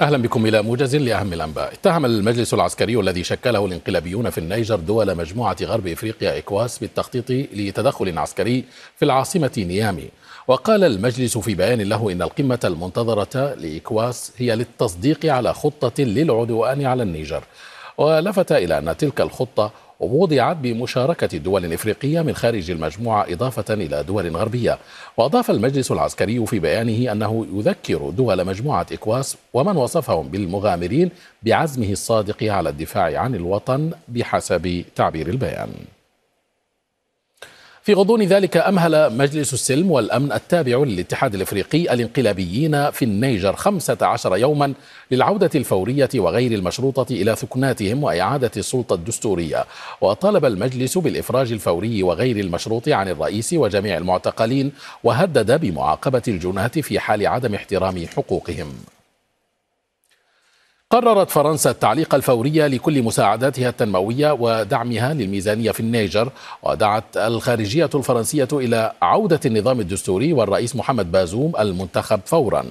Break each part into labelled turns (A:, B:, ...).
A: أهلا بكم إلى موجز لأهم الأنباء. اتهم المجلس العسكري الذي شكله الانقلابيون في النيجر دول مجموعة غرب إفريقيا إكواس بالتخطيط لتدخل عسكري في العاصمة نيامي. وقال المجلس في بيان له إن القمة المنتظرة لإكواس هي للتصديق على خطة للعدوان على النيجر. ولفت إلى أن تلك الخطة ووضعت بمشاركة دول إفريقية من خارج المجموعة إضافة إلى دول غربية. وأضاف المجلس العسكري في بيانه أنه يذكر دول مجموعة إكواس ومن وصفهم بالمغامرين بعزمه الصادق على الدفاع عن الوطن بحسب تعبير البيان. في غضون ذلك أمهل مجلس السلم والأمن التابع للاتحاد الإفريقي الانقلابيين في النيجر 15 يوما للعودة الفورية وغير المشروطة إلى ثكناتهم وإعادة السلطة الدستورية. وطالب المجلس بالإفراج الفوري وغير المشروط عن الرئيس وجميع المعتقلين وهدد بمعاقبة الجناة في حال عدم احترام حقوقهم. قررت فرنسا التعليق الفوري لكل مساعداتها التنموية ودعمها للميزانية في النيجر ودعت الخارجية الفرنسية إلى عودة النظام الدستوري والرئيس محمد بازوم المنتخب فوراً.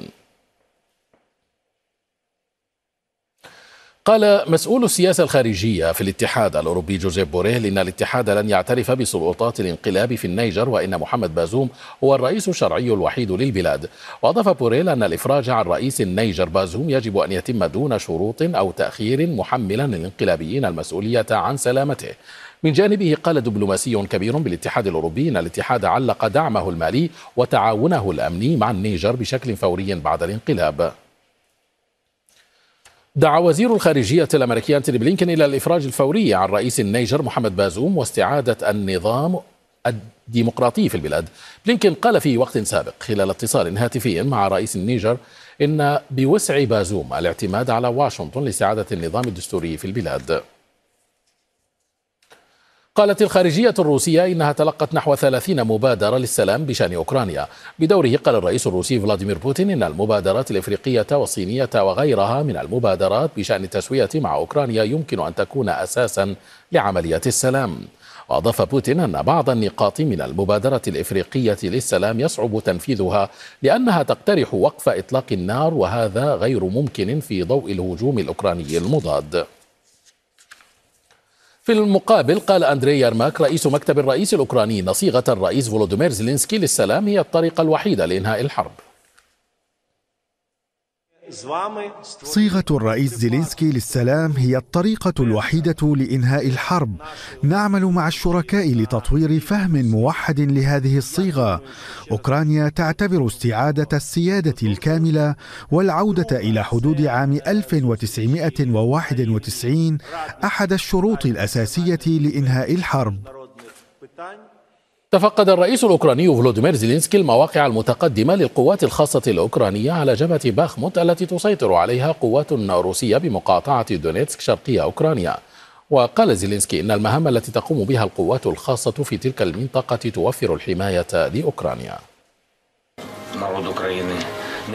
A: قال مسؤول السياسة الخارجية في الاتحاد الأوروبي جوزيف بوريل إن الاتحاد لن يعترف بسلطات الانقلاب في النيجر وإن محمد بازوم هو الرئيس الشرعي الوحيد للبلاد. وأضاف بوريل أن الإفراج عن رئيس النيجر بازوم يجب أن يتم دون شروط أو تأخير محملا للانقلابيين المسؤولية عن سلامته. من جانبه قال دبلوماسي كبير بالاتحاد الأوروبي أن الاتحاد علق دعمه المالي وتعاونه الأمني مع النيجر بشكل فوري بعد الانقلاب. دعا وزير الخارجية الأمريكي أنتوني بلينكن إلى الإفراج الفوري عن رئيس النيجر محمد بازوم واستعادة النظام الديمقراطي في البلاد. بلينكن قال في وقت سابق خلال اتصال هاتفي مع رئيس النيجر إن بوسع بازوم الاعتماد على واشنطن لاستعادة النظام الدستوري في البلاد. قالت الخارجية الروسية إنها تلقت نحو 30 مبادرة للسلام بشأن أوكرانيا. بدوره قال الرئيس الروسي فلاديمير بوتين إن المبادرات الإفريقية والصينية وغيرها من المبادرات بشأن التسوية مع أوكرانيا يمكن أن تكون أساسا لعملية السلام. وأضاف بوتين أن بعض النقاط من المبادرة الإفريقية للسلام يصعب تنفيذها لأنها تقترح وقف إطلاق النار وهذا غير ممكن في ضوء الهجوم الأوكراني المضاد. في المقابل قال أندري يرماك رئيس مكتب الرئيس الأوكراني أن صيغة الرئيس فولودومير زيلينسكي للسلام هي الطريقة الوحيدة لإنهاء الحرب.
B: صيغة الرئيس زيلينسكي للسلام هي الطريقة الوحيدة لإنهاء الحرب. نعمل مع الشركاء لتطوير فهم موحد لهذه الصيغة. أوكرانيا تعتبر استعادة السيادة الكاملة والعودة إلى حدود عام 1991 أحد الشروط الأساسية لإنهاء الحرب.
A: تفقد الرئيس الأوكراني فلوديمير زيلينسكي المواقع المتقدمة للقوات الخاصة الأوكرانية على جبهة باخموت التي تسيطر عليها قوات روسية بمقاطعة دونيتسك شرقية أوكرانيا. وقال زيلينسكي إن المهام التي تقوم بها القوات الخاصة في تلك المنطقة توفر الحماية لأوكرانيا.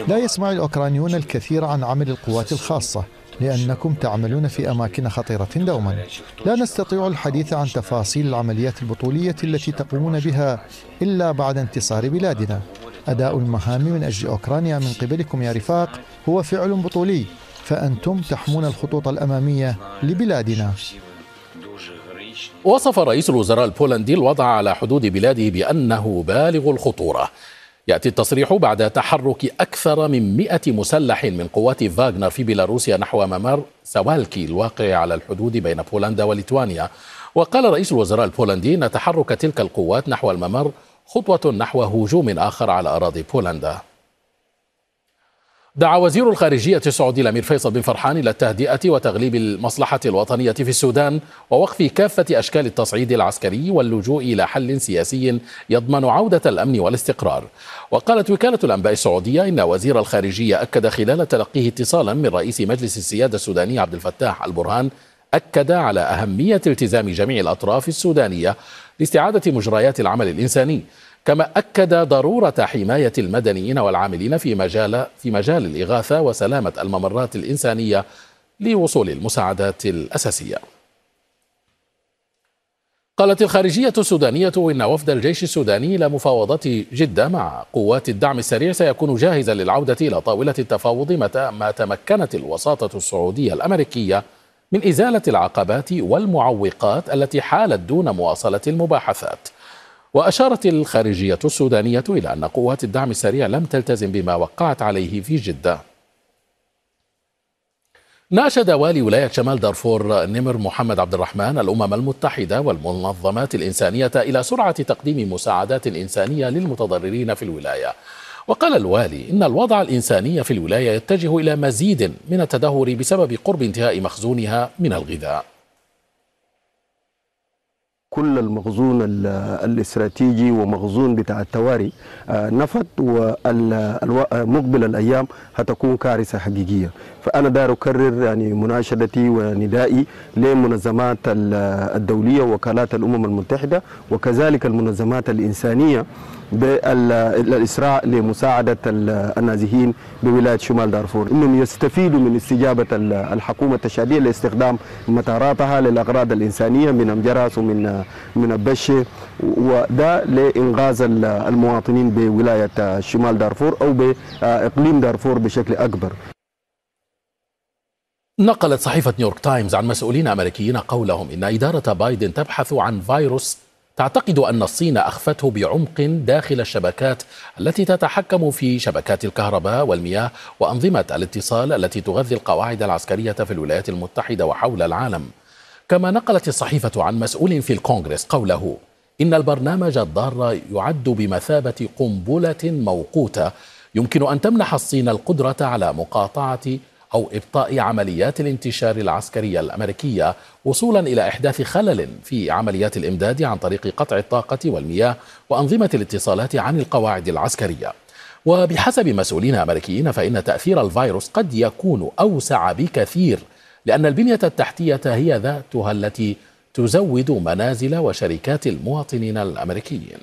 C: لا يسمع الأوكرانيون الكثير عن عمل القوات الخاصة لأنكم تعملون في أماكن خطيرة دوما. لا نستطيع الحديث عن تفاصيل العمليات البطولية التي تقومون بها إلا بعد انتصار بلادنا. أداء المهام من أجل أوكرانيا من قبلكم يا رفاق هو فعل بطولي فأنتم تحمون الخطوط الأمامية لبلادنا.
A: وصف رئيس الوزراء البولندي الوضع على حدود بلاده بأنه بالغ الخطورة. يأتي التصريح بعد تحرك أكثر من 100 مسلح من قوات فاغنر في بيلاروسيا نحو ممر سوالكي الواقع على الحدود بين بولندا وليتوانيا. وقال رئيس الوزراء البولندي أن تحرك تلك القوات نحو الممر خطوة نحو هجوم آخر على أراضي بولندا. دعا وزير الخارجية السعودي الأمير فيصل بن فرحان إلى التهدئة وتغليب المصلحة الوطنية في السودان ووقف كافة أشكال التصعيد العسكري واللجوء إلى حل سياسي يضمن عودة الأمن والاستقرار. وقالت وكالة الأنباء السعودية إن وزير الخارجية أكد خلال تلقيه اتصالا من رئيس مجلس السيادة السوداني عبد الفتاح البرهان أكد على أهمية التزام جميع الأطراف السودانية لاستعادة مجريات العمل الإنساني. كما أكد ضرورة حماية المدنيين والعاملين في مجال في مجال الإغاثة وسلامة الممرات الإنسانية لوصول المساعدات الأساسية. قالت الخارجية السودانية إن وفد الجيش السوداني إلى مفاوضات جدة مع قوات الدعم السريع سيكون جاهزا للعودة إلى طاولة التفاوض متى ما تمكنت الوساطة السعودية الأمريكية من إزالة العقبات والمعوقات التي حالت دون مواصلة المباحثات وأشارت الخارجية السودانية إلى أن قوات الدعم السريع لم تلتزم بما وقعت عليه في جدة. ناشد والي ولاية شمال دارفور نمر محمد عبد الرحمن الأمم المتحدة والمنظمات الإنسانية إلى سرعة تقديم مساعدات إنسانية للمتضررين في الولاية. وقال الوالي إن الوضع الإنساني في الولاية يتجه إلى مزيد من التدهور بسبب قرب انتهاء مخزونها من الغذاء.
D: كل المخزون الاستراتيجي ومخزون بتاع التواري آه، نفت ومقبل الأيام هتكون كارثة حقيقية. فأنا داير أكرر يعني مناشدتي وندائي للمنظمات الدولية وكالات الأمم المتحدة وكذلك المنظمات الإنسانية بالإسراء لمساعدة النازحين بولاية شمال دارفور. إنهم يستفيدوا من استجابة الحكومة التشادية لاستخدام مطاراتها للأغراض الإنسانية من أمجرس ومن من البشة وده لإنغاز المواطنين بولاية شمال دارفور أو بإقليم دارفور بشكل أكبر.
A: نقلت صحيفة نيويورك تايمز عن مسؤولين أمريكيين قولهم إن إدارة بايدن تبحث عن فيروس تعتقد أن الصين أخفته بعمق داخل الشبكات التي تتحكم في شبكات الكهرباء والمياه وأنظمة الاتصال التي تغذي القواعد العسكرية في الولايات المتحدة وحول العالم. كما نقلت الصحيفة عن مسؤول في الكونغرس قوله إن البرنامج الضار يعد بمثابة قنبلة موقوتة يمكن أن تمنح الصين القدرة على مقاطعة أو إبطاء عمليات الانتشار العسكرية الأمريكية وصولا إلى إحداث خلل في عمليات الإمداد عن طريق قطع الطاقة والمياه وأنظمة الاتصالات عن القواعد العسكرية. وبحسب مسؤولين أمريكيين فإن تأثير الفيروس قد يكون أوسع بكثير لأن البنية التحتية هي ذاتها التي تزود منازل وشركات المواطنين الأمريكيين.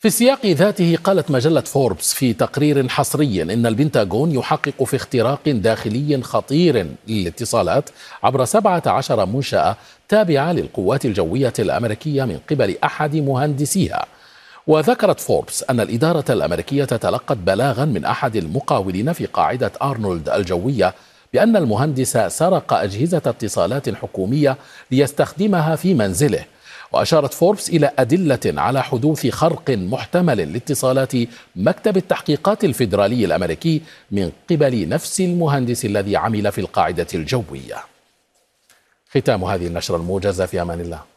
A: في السياق ذاته قالت مجلة فوربس في تقرير حصري إن البنتاغون يحقق في اختراق داخلي خطير للاتصالات عبر 17 منشأة تابعة للقوات الجوية الأمريكية من قبل أحد مهندسيها. وذكرت فوربس أن الإدارة الأمريكية تلقت بلاغا من أحد المقاولين في قاعدة أرنولد الجوية بأن المهندس سرق أجهزة اتصالات حكومية ليستخدمها في منزله. وأشارت فوربس إلى أدلة على حدوث خرق محتمل لاتصالات مكتب التحقيقات الفيدرالي الأمريكي من قبل نفس المهندس الذي عمل في القاعدة الجوية. ختام هذه النشرة الموجزة في أمان الله.